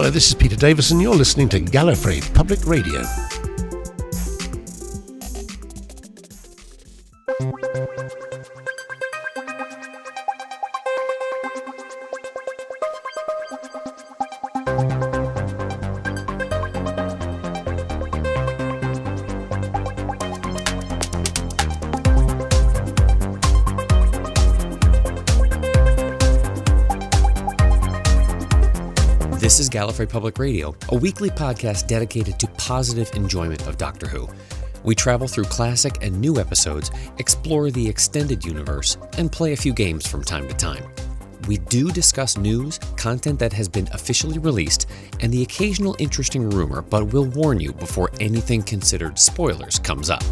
Hello, this is Peter Davison. You're listening to Gallifrey Public Radio. Gallifrey Public Radio, a weekly podcast dedicated to positive enjoyment of Doctor Who. We travel through classic and new episodes, explore the extended universe, and play a few games from time to time. We do discuss news, content that has been officially released, and the occasional interesting rumor, but we'll warn you before anything considered spoilers comes up.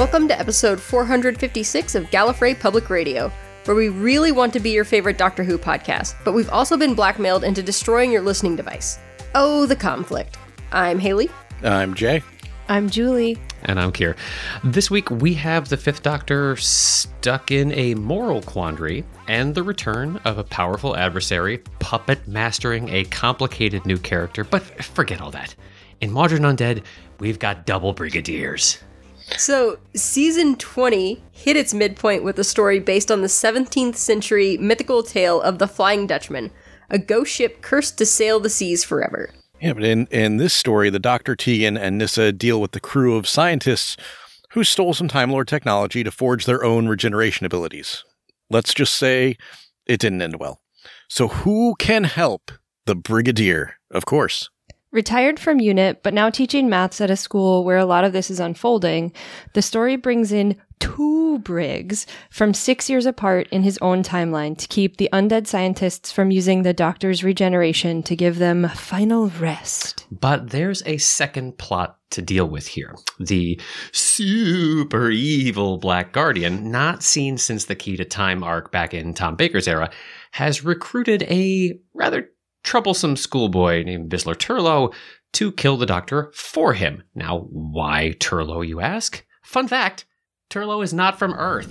Welcome to episode 456 of Gallifrey Public Radio, where we really want to be your favorite Doctor Who podcast, but we've also been blackmailed into destroying your listening device. Oh, the conflict. I'm Haley. I'm Jay. I'm Julie. And I'm Kier. This week we have the Fifth Doctor stuck in a moral quandary and the return of a powerful adversary, puppet mastering a complicated new character. But forget all that. In Mawdryn Undead, we've got double brigadiers. So, season 20 hit its midpoint with a story based on the 17th century mythical tale of the Flying Dutchman, a ghost ship cursed to sail the seas forever. Yeah, but in, in this story, the Dr. Tegan and Nyssa deal with the crew of scientists who stole some Time Lord technology to forge their own regeneration abilities. Let's just say it didn't end well. So, who can help the Brigadier? Of course. Retired from unit, but now teaching maths at a school where a lot of this is unfolding, the story brings in two Briggs from six years apart in his own timeline to keep the undead scientists from using the doctor's regeneration to give them final rest. But there's a second plot to deal with here. The super evil Black Guardian, not seen since the Key to Time arc back in Tom Baker's era, has recruited a rather troublesome schoolboy named Vislor Turlough to kill the doctor for him. Now, why Turlough, you ask? Fun fact Turlough is not from Earth.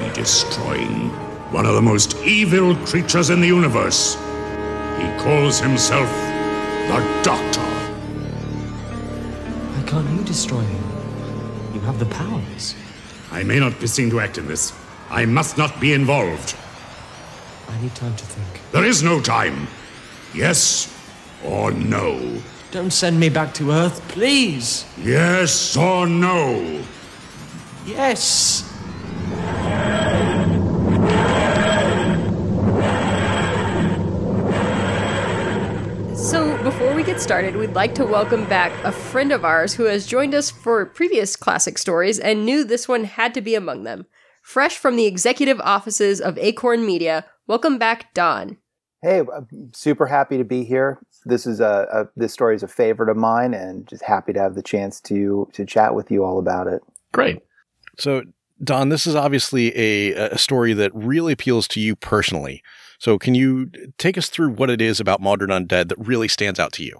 be destroying one of the most evil creatures in the universe. He calls himself the Doctor. Why can't you destroy him? Have the powers. I may not be seen to act in this. I must not be involved. I need time to think. There is no time. Yes or no? Don't send me back to Earth, please. Yes or no? Yes. Before we get started, we'd like to welcome back a friend of ours who has joined us for previous classic stories and knew this one had to be among them. Fresh from the executive offices of Acorn Media, welcome back, Don. Hey, I'm super happy to be here. This is a, a this story is a favorite of mine, and just happy to have the chance to to chat with you all about it. Great. So, Don, this is obviously a, a story that really appeals to you personally. So, can you take us through what it is about Mawdryn Undead that really stands out to you?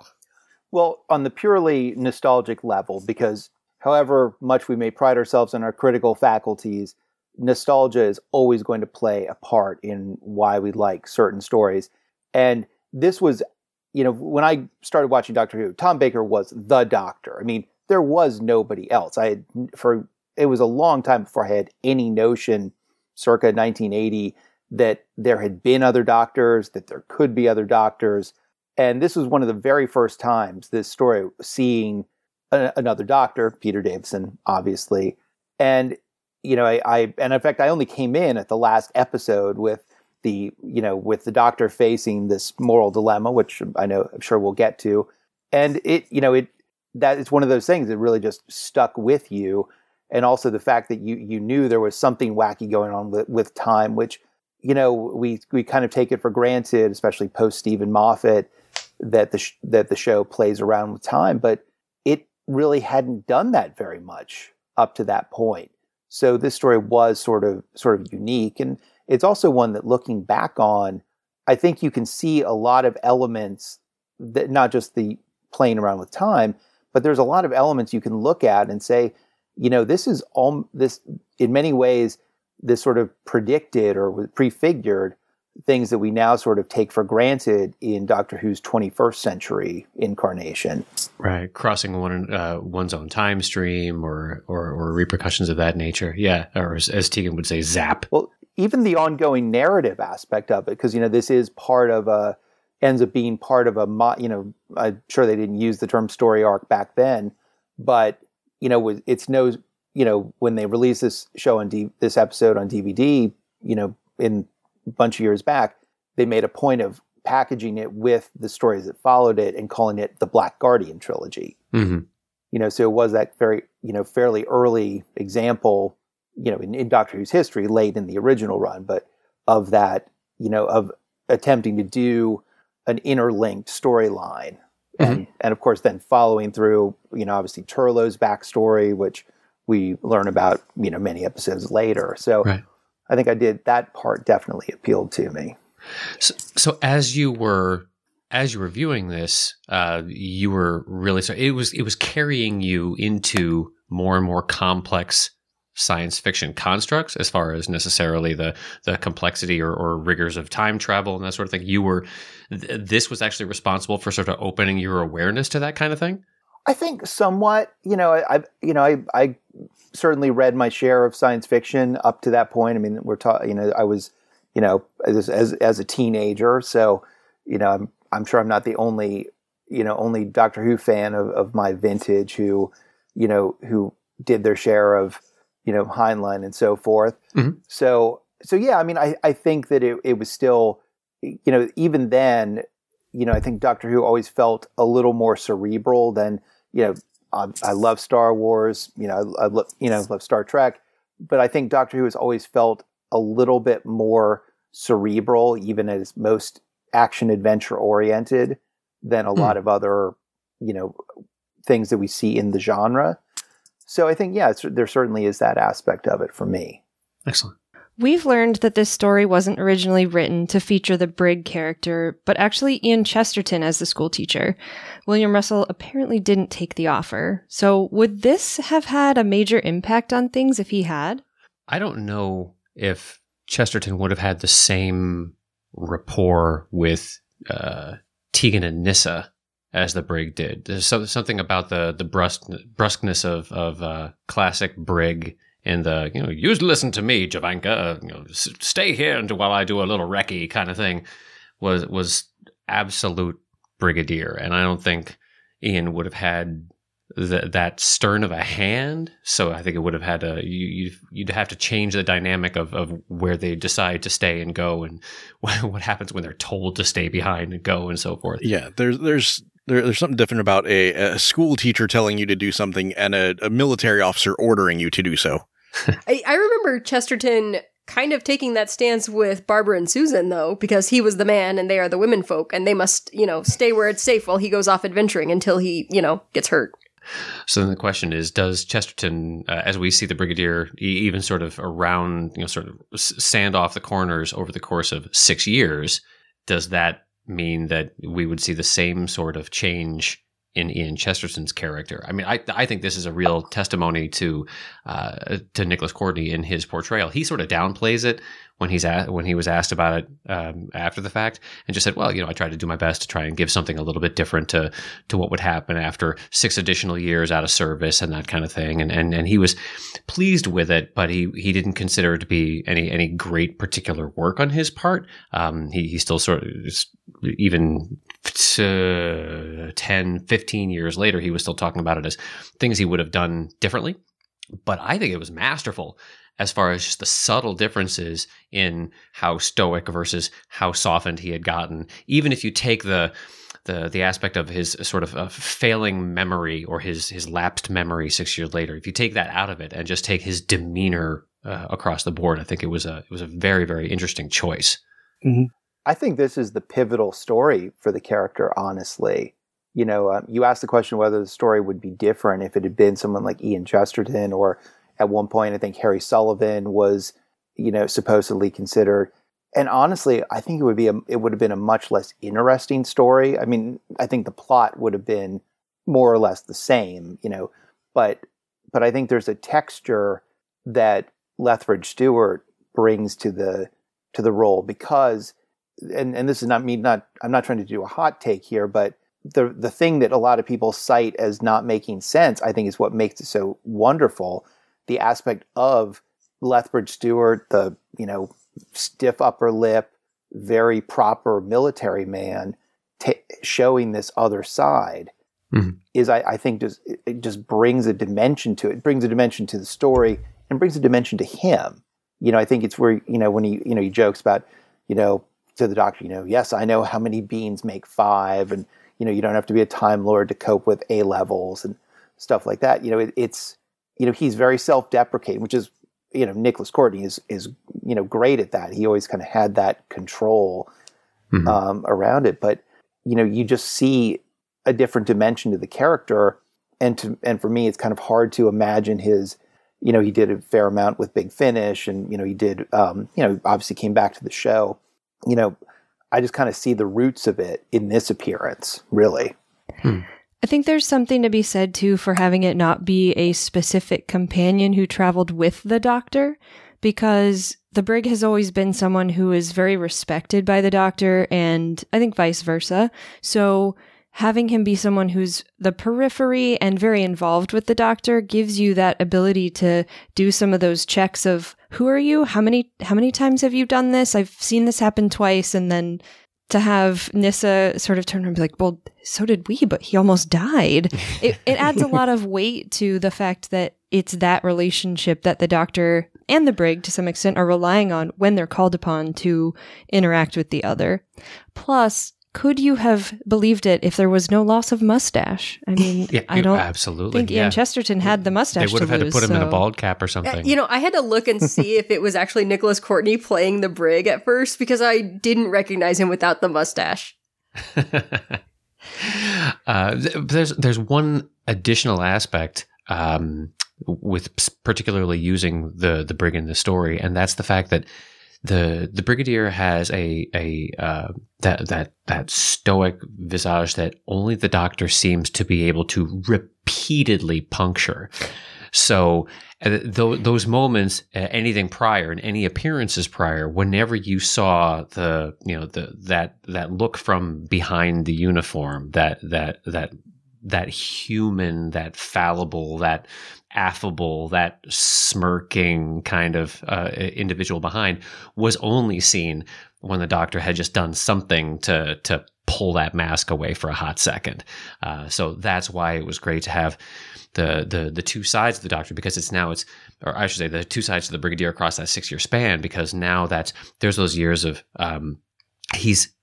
Well, on the purely nostalgic level, because however much we may pride ourselves in our critical faculties, nostalgia is always going to play a part in why we like certain stories. And this was, you know, when I started watching Doctor Who, Tom Baker was the doctor. I mean, there was nobody else. I had, for, it was a long time before I had any notion, circa 1980, that there had been other doctors, that there could be other doctors. And this was one of the very first times this story seeing a, another doctor, Peter Davison, obviously. And, you know, I, I, and in fact, I only came in at the last episode with the, you know, with the doctor facing this moral dilemma, which I know, I'm sure we'll get to. And it, you know, it, that it's one of those things that really just stuck with you. And also the fact that you, you knew there was something wacky going on with, with time, which, you know, we we kind of take it for granted, especially post Steven Moffat, that the sh- that the show plays around with time, but it really hadn't done that very much up to that point. So this story was sort of sort of unique, and it's also one that, looking back on, I think you can see a lot of elements that not just the playing around with time, but there's a lot of elements you can look at and say, you know, this is all this in many ways this sort of predicted or prefigured things that we now sort of take for granted in Doctor Who's 21st century incarnation. Right, crossing one uh, one's own time stream or, or or repercussions of that nature. Yeah, or as, as Tegan would say, zap. Well, even the ongoing narrative aspect of it, because you know this is part of a ends up being part of a you know I'm sure they didn't use the term story arc back then, but you know it's no you know when they released this show on D, this episode on DVD, you know in a bunch of years back, they made a point of packaging it with the stories that followed it and calling it the Black Guardian trilogy. Mm-hmm. You know, so it was that very you know fairly early example, you know, in, in Doctor Who's history, late in the original run, but of that, you know, of attempting to do an interlinked storyline. Mm-hmm. And, and of course, then following through, you know, obviously Turlough's backstory, which we learn about, you know, many episodes later. So right. I think I did that part definitely appealed to me. So, so as you were as you were viewing this, uh, you were really so it was it was carrying you into more and more complex science fiction constructs as far as necessarily the the complexity or, or rigors of time travel and that sort of thing. You were th- this was actually responsible for sort of opening your awareness to that kind of thing. I think somewhat. You know, I you know I I certainly read my share of science fiction up to that point. I mean, we're talking. You know, I was you know, as, as, as a teenager. So, you know, I'm, I'm sure I'm not the only, you know, only Doctor Who fan of, of my vintage who, you know, who did their share of, you know, Heinlein and so forth. Mm-hmm. So, so yeah, I mean, I, I think that it, it was still, you know, even then, you know, I think Doctor Who always felt a little more cerebral than, you know, I, I love Star Wars, you know, I, I love, you know, love Star Trek, but I think Doctor Who has always felt a little bit more cerebral, even as most action adventure oriented than a mm. lot of other, you know, things that we see in the genre. So I think, yeah, there certainly is that aspect of it for me. Excellent. We've learned that this story wasn't originally written to feature the Brig character, but actually Ian Chesterton as the school teacher. William Russell apparently didn't take the offer. So would this have had a major impact on things if he had? I don't know if Chesterton would have had the same rapport with uh, Tegan and Nyssa as the Brig did. There's something about the the brusque, brusqueness of of uh, classic Brig and the you know you listen to me, Javanka, uh, you know, stay here until while I do a little recce kind of thing was was absolute brigadier, and I don't think Ian would have had th- that stern of a hand. So I think it would have had a you you'd, have to change the dynamic of, of where they decide to stay and go, and what, what happens when they're told to stay behind and go, and so forth. Yeah, there's there's there, there's something different about a, a school teacher telling you to do something and a, a military officer ordering you to do so. I, I remember Chesterton kind of taking that stance with Barbara and Susan, though, because he was the man and they are the women folk, and they must, you know, stay where it's safe while he goes off adventuring until he, you know, gets hurt. So then the question is, does Chesterton, uh, as we see the Brigadier, even sort of around, you know, sort of sand off the corners over the course of six years, does that mean that we would see the same sort of change in Ian Chesterton's character. I mean, I I think this is a real testimony to uh, to Nicholas Courtney in his portrayal. He sort of downplays it when he's at, when he was asked about it um, after the fact, and just said, "Well, you know, I tried to do my best to try and give something a little bit different to to what would happen after six additional years out of service and that kind of thing." And and and he was pleased with it, but he he didn't consider it to be any any great particular work on his part. Um, he he still sort of even uh, 10, 15 years later, he was still talking about it as things he would have done differently. But I think it was masterful as far as just the subtle differences in how stoic versus how softened he had gotten. Even if you take the the the aspect of his sort of failing memory or his his lapsed memory six years later, if you take that out of it and just take his demeanor uh, across the board, I think it was a it was a very very interesting choice. Mm-hmm. I think this is the pivotal story for the character. Honestly, you know, um, you asked the question whether the story would be different if it had been someone like Ian Chesterton or at one point, I think Harry Sullivan was, you know, supposedly considered. and honestly, I think it would be a, it would have been a much less interesting story. I mean, I think the plot would have been more or less the same, you know, but but I think there's a texture that Lethbridge Stewart brings to the to the role because and and this is not me not I'm not trying to do a hot take here, but the the thing that a lot of people cite as not making sense, I think, is what makes it so wonderful. The aspect of Lethbridge Stewart, the you know stiff upper lip, very proper military man, t- showing this other side Mhm. is, I, I think, just it- it just brings a dimension to it. Brings a dimension to the story and brings a dimension to him. You know, I think it's where you know when he you know he jokes about you know to the doctor, you know, yes, I know how many beans make five, and you know you don't have to be a time lord to cope with A levels and stuff like that. You know, it, it's you know he's very self-deprecating, which is you know Nicholas Courtney is is you know great at that. He always kind of had that control Mhm. um, around it, but you know you just see a different dimension to the character, and to and for me it's kind of hard to imagine his. You know, he did a fair amount with Big Finish, and you know he did. Um, you know, obviously came back to the show. You know, I just kind of see the roots of it in this appearance, really. Hmm. I think there's something to be said too for having it not be a specific companion who traveled with the doctor because the brig has always been someone who is very respected by the doctor and I think vice versa. So having him be someone who's the periphery and very involved with the doctor gives you that ability to do some of those checks of who are you? How many how many times have you done this? I've seen this happen twice and then to have Nyssa sort of turn around and be like, well, so did we, but he almost died. It, it adds a lot of weight to the fact that it's that relationship that the doctor and the brig, to some extent, are relying on when they're called upon to interact with the other. Plus, could you have believed it if there was no loss of mustache? I mean, Yeah, I don't absolutely. think yeah. Ian Chesterton had the mustache. they would have had to put him in a bald cap or Uh, something. You know, I had to look and see if it was actually Nicholas Courtney playing the brig at first because I didn't recognize him without the mustache. uh, there's there's one additional aspect um, with particularly using the the brig in the story, and that's the fact that the the brigadier has a a uh, that that that stoic visage that only the doctor seems to be able to repeatedly puncture. So uh, th- those moments, uh, anything prior and any appearances prior, whenever you saw the you know the that that look from behind the uniform, that that that that human, that fallible, that affable, that smirking kind of uh, individual behind was only seen when the doctor had just done something to to pull that mask away for a hot second. Uh, so that's why it was great to have the the the two sides of the doctor because it's now it's or I should say the two sides of the brigadier across that six year span because now that's there's those years of um, he's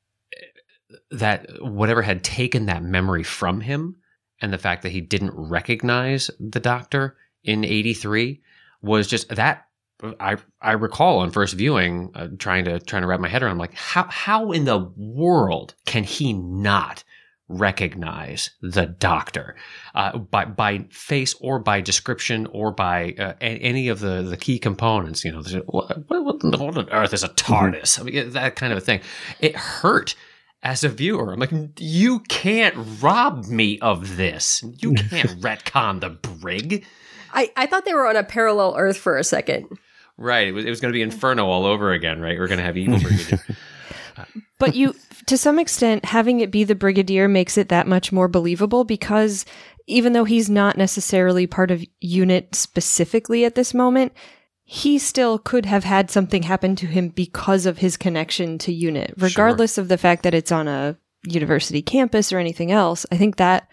that whatever had taken that memory from him and the fact that he didn't recognize the doctor in 83 was just that I I recall on first viewing uh, trying to trying to wrap my head around I'm like how how in the world can he not recognize the doctor? Uh, by by face or by description or by uh, a- any of the the key components you know what, what, what on earth is a TARDIS? I mean that kind of a thing. It hurt as a viewer. I'm like you can't rob me of this. You can't retcon the brig I, I thought they were on a parallel Earth for a second. Right. It was, it was going to be Inferno all over again, right? We're going to have evil brigadier. but you to some extent having it be the brigadier makes it that much more believable because even though he's not necessarily part of unit specifically at this moment he still could have had something happen to him because of his connection to unit regardless of the fact that it's on a university campus or anything else i think that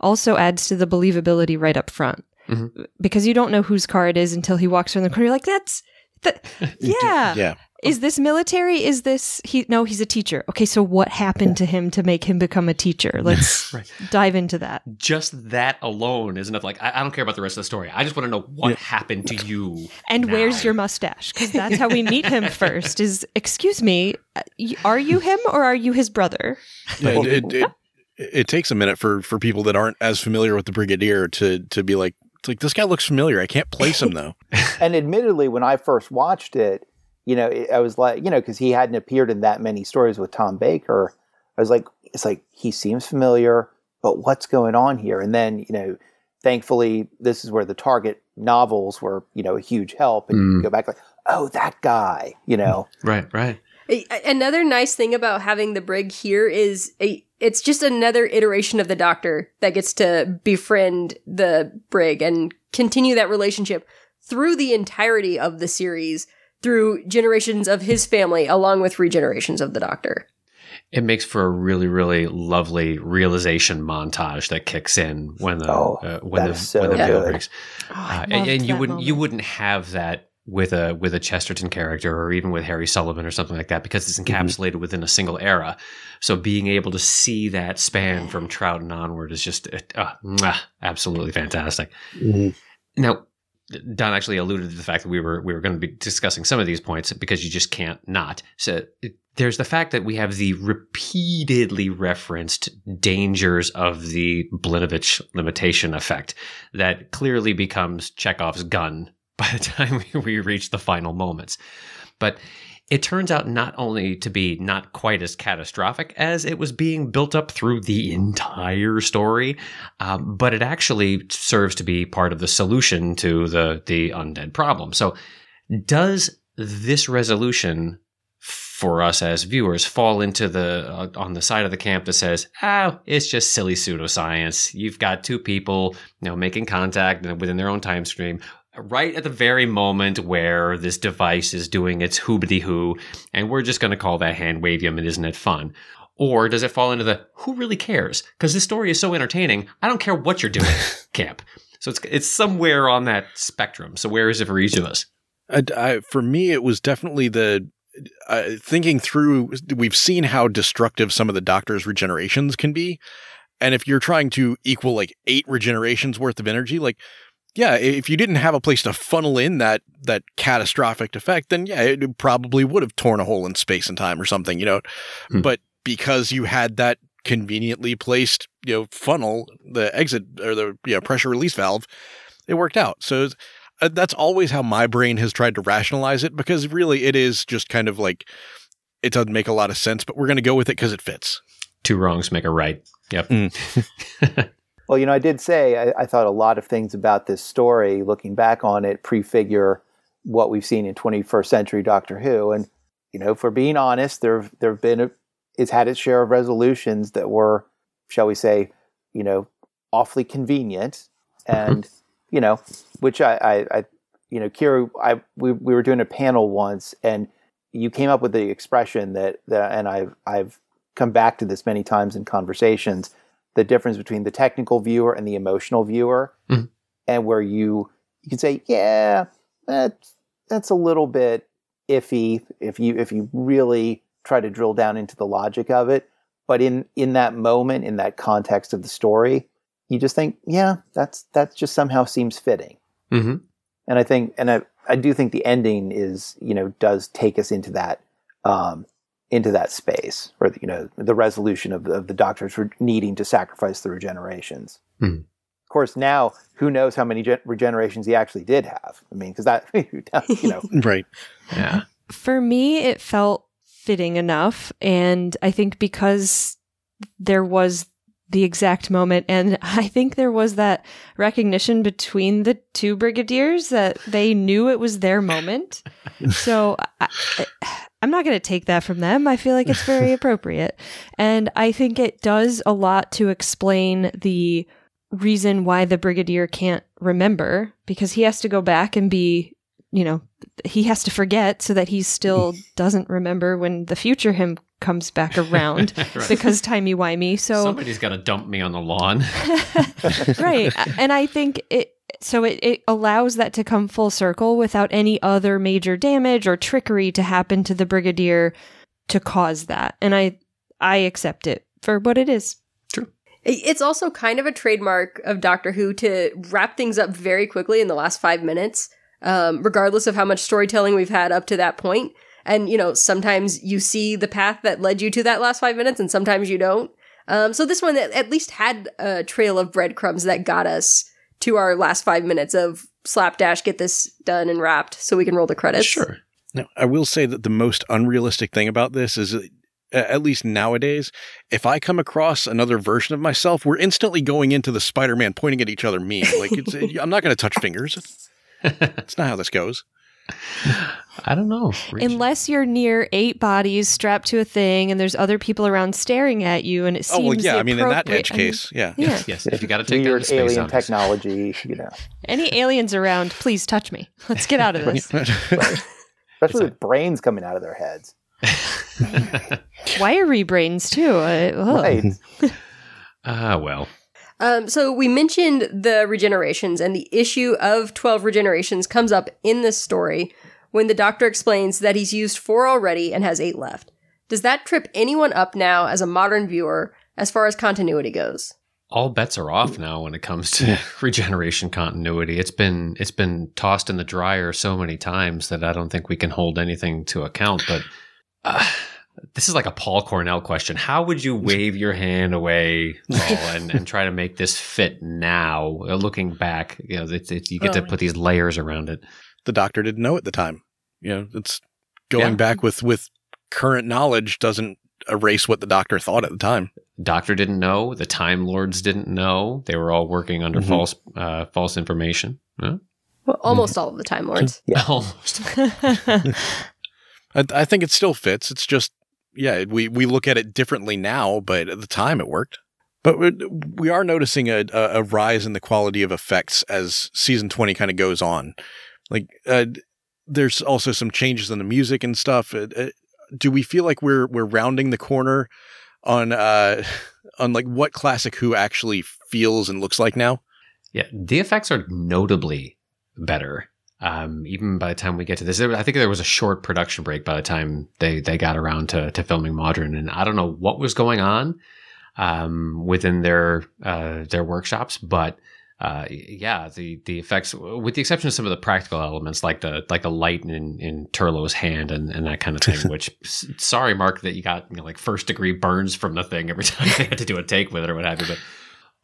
also adds to the believability right up front Mhm. because you don't know whose car it is until he walks around the corner you're like that's that yeah Yeah. is this military? Is this he? No, he's a teacher. Okay, so what happened to him to make him become a teacher? Let's Right. dive into that. Just that alone is enough. Like, I, I don't care about the rest of the story. I just want to know what happened to you. And now. where's your mustache? Because that's how we meet him first. Is excuse me, uh, are you him or are you his brother? Yeah, it, it, it, it takes a minute for, for people that aren't as familiar with the Brigadier to to be like, it's like this guy looks familiar. I can't place him though. and admittedly, when I first watched it, you know, I was like, you know, because he hadn't appeared in that many stories with Tom Baker. I was like, it's like he seems familiar, but what's going on here? And then, you know, thankfully, this is where the Target novels were, you know, a huge help. And you Mm. go back like, oh, that guy, you know. Right, right. Another nice thing about having the brig here is a, it's just another iteration of the doctor that gets to befriend the brig and continue that relationship through the entirety of the series through generations of his family along with regenerations of the doctor. It makes for a really, really lovely realization montage that kicks in when the Oh, uh, when the so when the good. veil breaks. Oh, Uh, and, and you wouldn't you wouldn't have that with a with a Chesterton character or even with Harry Sullivan or something like that because it's encapsulated within a single era. So being able to see that span from Troughton onward is just uh, absolutely fantastic. Now, Don actually alluded to the fact that we were we were going to be discussing some of these points because you just can't not. So it- there's the fact that we have the repeatedly referenced dangers of the Blinovitch limitation effect that clearly becomes Chekhov's gun by the time we reach the final moments. But it turns out not only to be not quite as catastrophic as it was being built up through the entire story, um, but it actually serves to be part of the solution to the the undead problem. So, does this resolution for us as viewers fall into the uh, on the side of the camp that says, "Oh, it's just silly pseudoscience. You've got two people, you know, making contact within their own time stream." Right at the very moment where this device is doing its hoobity hoo, and we're just going to call that hand wavium, and isn't it fun? Or does it fall into the who really cares? Because this story is so entertaining, I don't care what you're doing, camp. So it's it's somewhere on that spectrum. So where is it for each of us? I, I, for me, it was definitely the uh, thinking through. We've seen how destructive some of the doctor's regenerations can be, and if you're trying to equal like eight regenerations worth of energy, like yeah, if you didn't have a place to funnel in that that catastrophic effect, then yeah, it probably would have torn a hole in space and time or something, you know. Hmm. But because you had that conveniently placed, you know, funnel, the exit or the you know, pressure release valve, it worked out. So uh, that's always how my brain has tried to rationalize it because really it is just kind of like it doesn't make a lot of sense, but we're going to go with it because it fits. Two wrongs make a right. Yep. Well, you know, I did say I, I thought a lot of things about this story, looking back on it, prefigure what we've seen in 21st century Doctor Who. And, you know, for being honest, there there have been, a, it's had its share of resolutions that were, shall we say, you know, awfully convenient. Mm-hmm. And, you know, which I, I, I you know, Kira, I, we, we were doing a panel once and you came up with the expression that, that and I've, I've come back to this many times in conversations the difference between the technical viewer and the emotional viewer, Mhm. and where you you can say, yeah, that's that's a little bit iffy if you if you really try to drill down into the logic of it. But in in that moment, in that context of the story, you just think, yeah, that's that just somehow seems fitting. hmm And I think, and I I do think the ending is you know does take us into that. Um, into that space, or you know, the resolution of the, of the doctors for needing to sacrifice the regenerations. Hmm. Of course, now who knows how many gen- regenerations he actually did have? I mean, because that you know, Right. Yeah. For me, it felt fitting enough. And I think because there was the exact moment, and I think there was that recognition between the two brigadiers that they knew it was their moment. so I, I'm not going to take that from them. I feel like it's very appropriate. And I think it does a lot to explain the reason why the brigadier can't remember because he has to go back and be, you know, he has to forget so that he still doesn't remember when the future him comes back around Right. because timey wimey. So Somebody's got to dump me on the lawn. right. And I think it so it, it allows that to come full circle without any other major damage or trickery to happen to the brigadier to cause that. And I I accept it for what it is. True. It's also kind of a trademark of Doctor Who to wrap things up very quickly in the last five minutes, um, regardless of how much storytelling we've had up to that point. And, you know, sometimes you see the path that led you to that last five minutes, and sometimes you don't. Um, so this one at at least had a trail of breadcrumbs that got us to our last five minutes of slapdash, get this done and wrapped so we can roll the credits. Sure. Now, I will say that the most unrealistic thing about this is, uh, at least nowadays, if I come across another version of myself, we're instantly going into the Spider-Man pointing at each other meme. Like, it's, I'm not going to touch fingers. That's not how this goes. I don't know. Reg- Unless you're near eight bodies strapped to a thing and there's other people around staring at you and it Oh seems well, yeah. I mean, in that appropriate- edge I mean, case, yeah. yeah. yes, if you got to take down Weird space alien owners. technology, you know, Any aliens around, please touch me. Let's get out of this. especially with brains coming out of their heads. Wiry brains too. Uh, ugh. Right. Ah, well. Um, so we mentioned the regenerations, and the issue of 12 regenerations comes up in this story when the doctor explains that he's used four already and has eight left. Does that trip anyone up now as a modern viewer as far as continuity goes? all bets are off now when it comes to regeneration continuity. It's been it's been tossed in the dryer so many times that I don't think we can hold anything to account. But uh, this is like a Paul Cornell question. How would you wave your hand away, Paul, and, and try to make this fit now? Uh, Looking back, you know, it's, it's, you get to put these layers around it. the doctor didn't know at the time. You know, it's going Yeah. back with with current knowledge doesn't erase what the doctor thought at the time. Doctor didn't know. The Time Lords didn't know. They were all working under Mhm. false uh, false information. Huh? Well, almost all of the Time Lords. Almost. I, I think it still fits. It's just, yeah, we, we look at it differently now, but at the time it worked. But we, are noticing a, a, a rise in the quality of effects as season 20 kind of goes on. Like, uh, there's also some changes in the music and stuff. Uh, uh, do we feel like we're, we're rounding the corner on, uh, on like what classic Who actually feels and looks like now? Yeah, the effects are notably better. Um, even by the time we get to this, I think there was a short production break by the time they, they got around to, to filming Mawdryn, and I don't know what was going on um, within their uh, their workshops, but uh, yeah, the the effects, with the exception of some of the practical elements, like the like the light in in Turlough's hand and, and that kind of thing. which, sorry, Mark, that you got you know, like first degree burns from the thing every time they had to do a take with it or what have you. But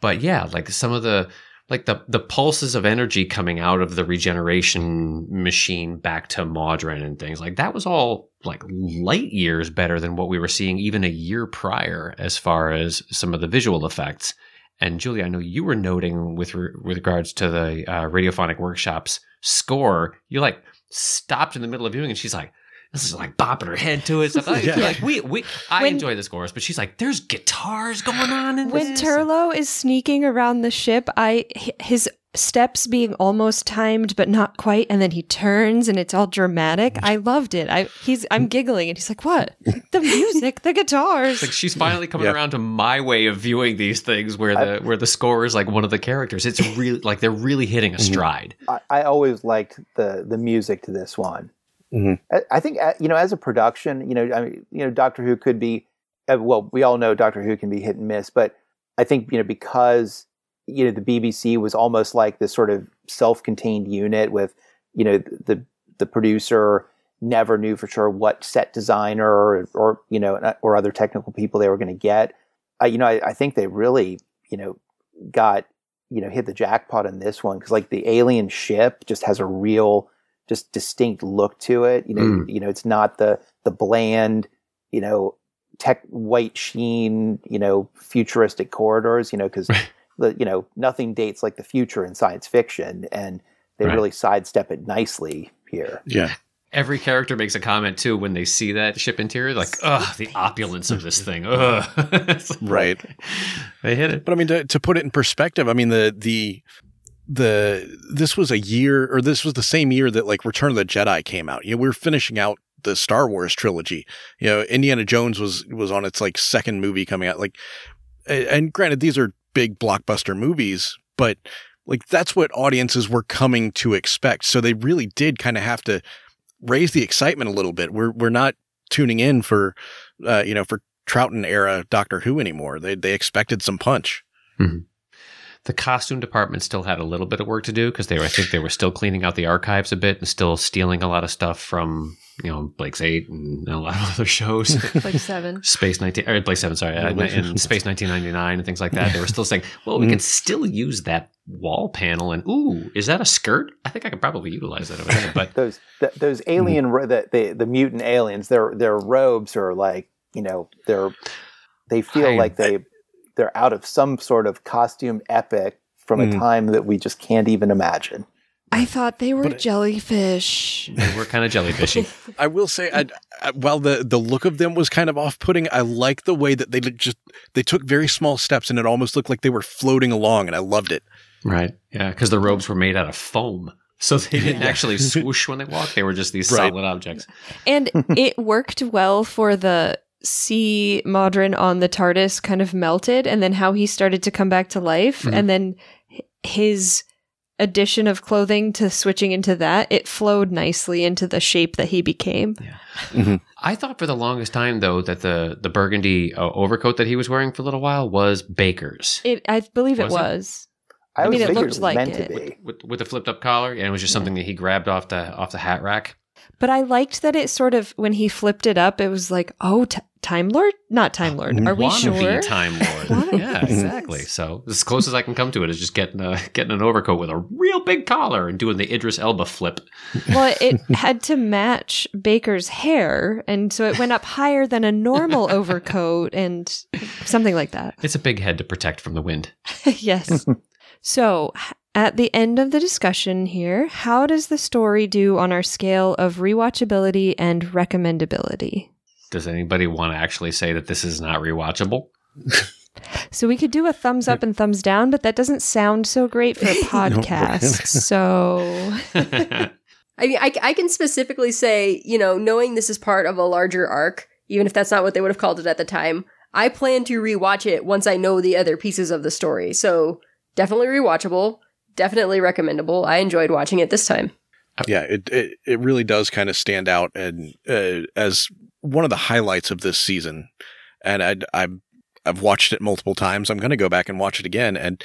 but yeah, like some of the like the the pulses of energy coming out of the regeneration machine back to Mawdryn and things like that was all like light years better than what we were seeing even a year prior as far as some of the visual effects. And Julie, I know you were noting with re- with regards to the uh, radiophonic workshops score, you like stopped in the middle of viewing, and she's like. This is like bopping her head to it. Stuff. Like, Yeah. like we, we, I When- enjoy this scores, but she's like, "There's guitars going on in when this." Turlough is sneaking around the ship, I his steps being almost timed but not quite, and then he turns and it's all dramatic. I loved it. I he's I'm giggling and he's like, "What? The music, the guitars." like she's finally coming Yeah. around to my way of viewing these things where the where the score is like one of the characters it's really like they're really hitting a mhm. stride I, I always liked the the music to this one. Mhm. I, I think uh, you know, as a production, you know, I mean, you know, Doctor Who could be, uh, well, we all know Doctor Who can be hit and miss, but I think you know because you know the BBC was almost like this sort of self-contained unit with you know the the producer never knew for sure what set designer or, or you know or other technical people they were going to get. I, you know, I, I think they really you know got you know hit the jackpot in this one because like the alien ship just has a real just distinct look to it you know Mm. you know it's not the the bland you know tech white sheen you know futuristic corridors you know because the you know nothing dates like the future in science fiction and they Right. really sidestep it nicely here Yeah. every character makes a comment too when they see that ship interior like ugh the opulence of this thing ugh like, Right. they hit it But I mean, to, to put it in perspective, I mean the the the this was a year, or this was the same year that like Return of the Jedi came out. You know, we were finishing out the Star Wars trilogy. You know, Indiana Jones was was on its like second movie coming out. Like, and granted, these are big blockbuster movies, but like that's what audiences were coming to expect. So they really did kind of have to raise the excitement a little bit. We're we're not tuning in for uh, you know for Troughton era Doctor Who anymore. They they expected some punch. The costume department still had a little bit of work to do because they were, I think they were still cleaning out the archives a bit and still stealing a lot of stuff from, you know, Blake's 8 and a lot of other shows. like seven. Space 19, or Blake 7, sorry, uh, and Space 1999 and things like that. They were still saying, well, we can still use that wall panel and, ooh, is that a skirt? I think I could probably utilize that over there. But those th- those alien ro- the, the the mutant aliens their their robes are like you know they're they feel I- like they they're out of some sort of costume epic from a Mm. time that we just can't even imagine. I thought they were But jellyfish. they were kind of jellyfishy. I will say, I, I, while the the look of them was kind of off putting, I like the way that they just they took very small steps and it almost looked like they were floating along, and I loved it. right. Yeah. Because the robes were made out of foam. So they didn't actually swoosh when they walked. They were just these Right. solid objects. And it worked well for the C Mawdryn on the TARDIS kind of melted and then how he started to come back to life Mhm. and then his addition of clothing to switching into that it flowed nicely into the shape that he became. I thought for the longest time, though, that the, the burgundy uh, overcoat that he was wearing for a little while was Baker's. It I believe it Was it? I, I mean, it looked was like meant it. to be. With, with the flipped up collar, and it was just something that he grabbed off the off the hat rack. But I liked that it sort of when he flipped it up it was like, "Oh, t- Time Lord? Not Time Lord. Are we Wannabe sure?" Time Lord. Yeah, exactly. So as close as I can come to it is just getting a, getting an overcoat with a real big collar and doing the Idris Elba flip. well, it had to match Baker's hair, and so it went up higher than a normal overcoat, and something like that. It's a big head to protect from the wind. yes. So, at the end of the discussion here, how does the story do on our scale of rewatchability and recommendability? Does anybody want to actually say that this is not rewatchable? So, we could do a thumbs up and thumbs down, but that doesn't sound so great for a podcast. so, I mean, I, I can specifically say, you know, knowing this is part of a larger arc, even if that's not what they would have called it at the time, I plan to rewatch it once I know the other pieces of the story. So definitely rewatchable, definitely recommendable. I enjoyed watching it this time. Yeah, it it, it really does kind of stand out and uh, as one of the highlights of this season. And I I I've watched it multiple times. I'm going to go back and watch it again. And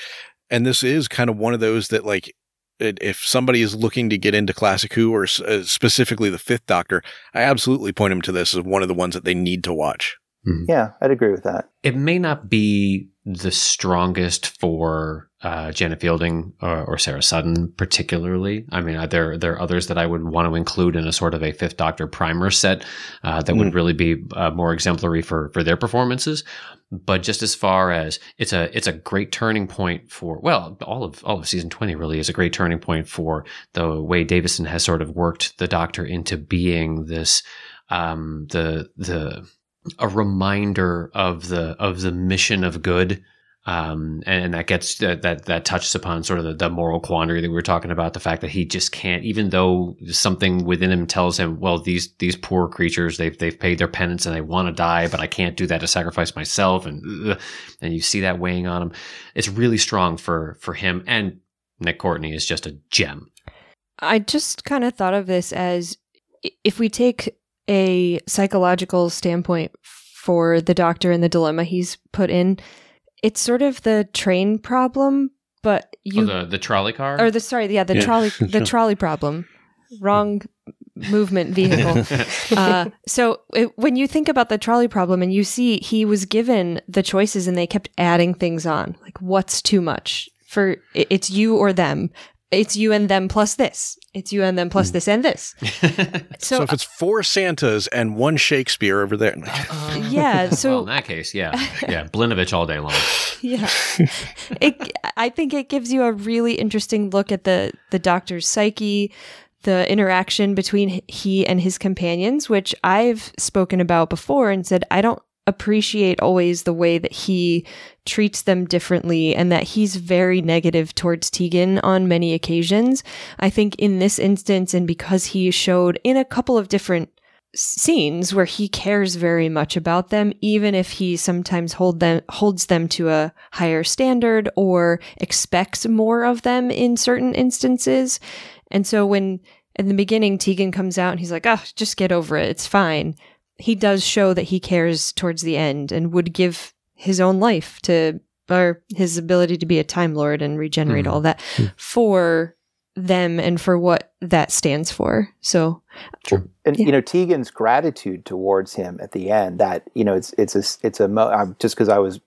and this is kind of one of those that like if somebody is looking to get into Classic Who or uh, specifically the Fifth Doctor, I absolutely point them to this as one of the ones that they need to watch. Yeah, I'd agree with that. it may not be the strongest for uh, Janet Fielding or, or Sarah Sutton, particularly. I mean, uh, there there are others that I would want to include in a sort of a Fifth Doctor primer set uh, that would really be uh, more exemplary for for their performances. But just as far as it's a it's a great turning point for well, all of all of season twenty really is a great turning point for the way Davison has sort of worked the Doctor into being this um, the the a reminder of the of the mission of good. Um, and that gets that, that that touches upon sort of the, the moral quandary that we were talking about the fact that he just can't even though something within him tells him well these these poor creatures they've they've paid their penance and they want to die but I can't do that to sacrifice myself. And and you see that weighing on him. It's really strong for for him. And Nick Courtney is just a gem. I just kind of thought of this as if we take a psychological standpoint for the doctor and the dilemma he's put in, it's sort of the train problem, but you oh, the the trolley car or the sorry, yeah, the Yeah. trolley the trolley problem. Wrong movement vehicle. uh, so it, when you think about the trolley problem and you see he was given the choices and they kept adding things on, like what's too much for it's you or them. It's you and them plus this. It's you and them plus hmm. this and this. So, So, if it's four Santas and one Shakespeare over there, uh, yeah, well, so in that case, yeah, yeah, Blinovitch all day long. yeah it i think it gives you a really interesting look at the the doctor's psyche the interaction between he and his companions which i've spoken about before and said i don't appreciate always the way that he treats them differently and that he's very negative towards Tegan on many occasions. I think in this instance, and because he showed in a couple of different scenes where he cares very much about them, even if he sometimes hold them holds them to a higher standard or expects more of them in certain instances. And so when in the beginning Tegan comes out and he's like, "Oh, just get over it. It's fine." He does show that he cares towards the end and would give his own life to or his ability to be a time lord and regenerate Mhm. all that for them and for what that stands for. So and Yeah. you know Tegan's gratitude towards him at the end that you know it's it's a it's a mo- I'm- just because I was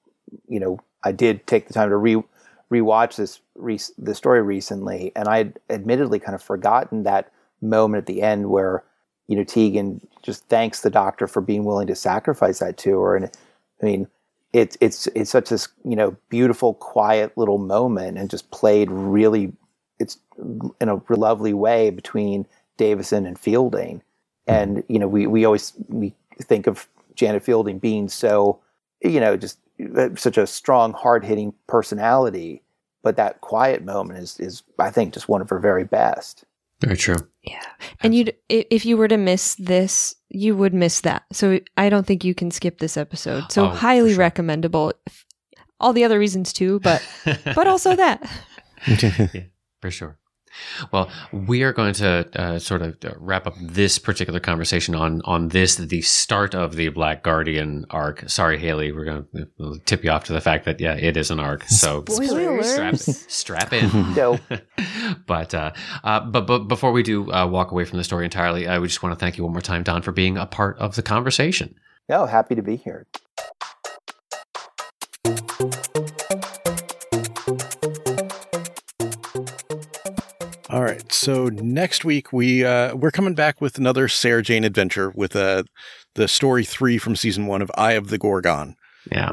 you know I did take the time to re rewatch this re- the story recently and I had admittedly kind of forgotten that moment at the end where you know Tegan just thanks the doctor for being willing to sacrifice that to her. And I mean it's it's it's such this you know beautiful quiet little moment and just played really it's in a lovely way between Davison and Fielding. And you know we we always we think of Janet Fielding being so you know just uh, such a strong hard hitting personality. But that quiet moment is is I think just one of her very best Very true. Yeah. And you'd if you were to miss this, you would miss that. So I don't think you can skip this episode. So Oh, highly sure. recommendable. All the other reasons too, but but also that. yeah, For sure. Well, we are going to uh, sort of uh, wrap up this particular conversation on on this, the start of the Black Guardian arc. Sorry, Haley, we're going to tip you off to the fact that yeah, it is an arc. So Spoilers. strap strap in. Dope. but uh, uh, but but before we do uh, walk away from the story entirely, I would just want to thank you one more time, Don, for being a part of the conversation. no happy to be here All right. So next week we uh, we're coming back with another Sarah Jane adventure with uh, the story three from season one of Eye of the Gorgon. Yeah.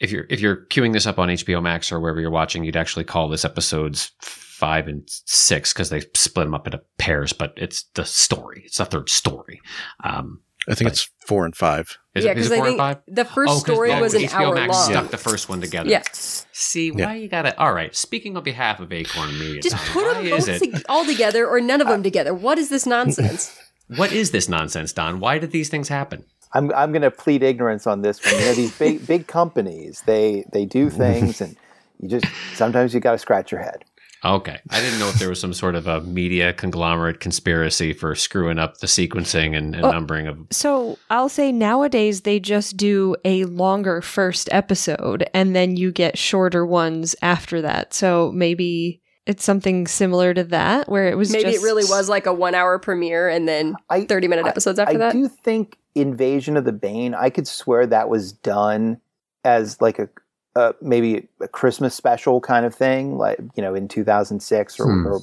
If you're if you're queuing this up on HBO Max or wherever you're watching, you'd actually call this episodes five and six because they split them up into pairs. But it's the story. It's the third story. Um, I think Right. it's four and five. is yeah, because it I four think and five? the first Oh, 'cause- story oh, was an HBO hour Max long. stuck the first one together. Yeah. See Yeah. why you got to? All right. Speaking on behalf of Acorn Media, Just put them both to- all together or none of them together. What is this nonsense? What is this nonsense, Don? Why did these things happen? I'm I'm going to plead ignorance on this one. You know, these big big companies, they they do things, and you just sometimes you got to scratch your head. Okay. I didn't know if there was some sort of a media conglomerate conspiracy for screwing up the sequencing and, and Oh. numbering of. So I'll say nowadays they just do a longer first episode and then you get shorter ones after that. So maybe it's something similar to that where it was Maybe just- it really was like a one hour premiere and then I 30 minute I- episodes after I that. do think Invasion of the Bane. I could swear that was done as like a uh, maybe a Christmas special kind of thing, like you know in 2006 or, Hmm. or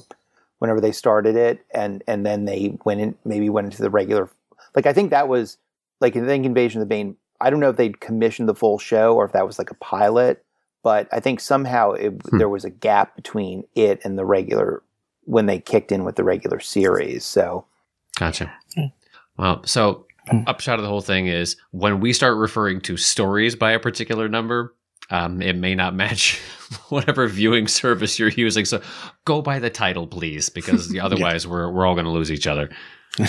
whenever they started it, and and then they went in maybe went into the regular. Like I think that was like I think Invasion of the Bane. I don't know if they'd commissioned the full show or if that was like a pilot, but I think somehow it, Hmm. there was a gap between it and the regular when they kicked in with the regular series. So Gotcha. Well, so Hmm. upshot of the whole thing is when we start referring to stories by a particular number, um, it may not match whatever viewing service you're using. So go by the title, please, because otherwise we're we're all going to lose each other.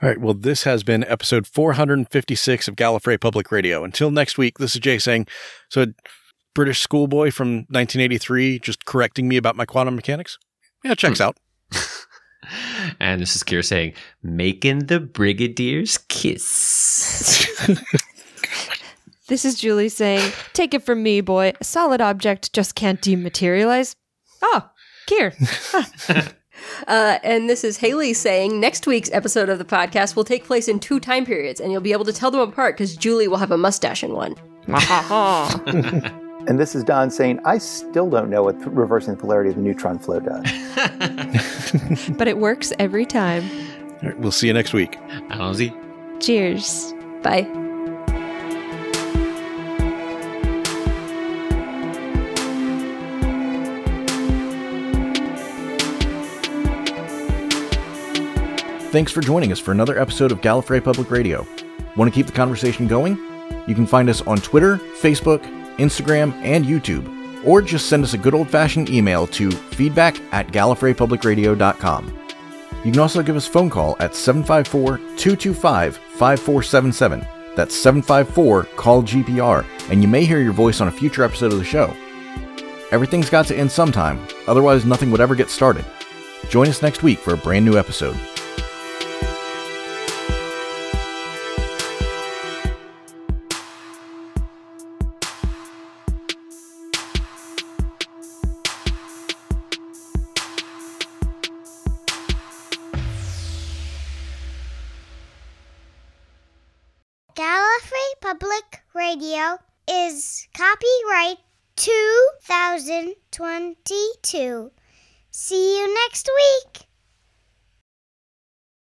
All right. Well, this has been episode 456 of Gallifrey Public Radio. Until next week, this is Jay saying, so British schoolboy from 1983 just correcting me about my quantum mechanics? Yeah, checks out. And this is Kier saying, making the Brigadier's kiss. This is Julie saying, "Take it from me, boy. A solid object just can't dematerialize." Oh, Kier. Uh, and this is Haley saying next week's episode of the podcast will take place in two time periods, and you'll be able to tell them apart because Julie will have a mustache in one. And this is Don saying, I still don't know what reversing the polarity of the neutron flow does. but it works every time. All right, we'll see you next week. Allons-y. Cheers. Bye. Thanks for joining us for another episode of Gallifrey Public Radio. Want to keep the conversation going? You can find us on Twitter, Facebook, Instagram, and YouTube, or just send us a good old fashioned email to feedback at gallifreypublicradio.com. You can also give us a phone call at 754 225 5477. That's 754 Call GPR, and you may hear your voice on a future episode of the show. Everything's got to end sometime, otherwise, nothing would ever get started. Join us next week for a brand new episode. Radio is copyright 2022. See you next week.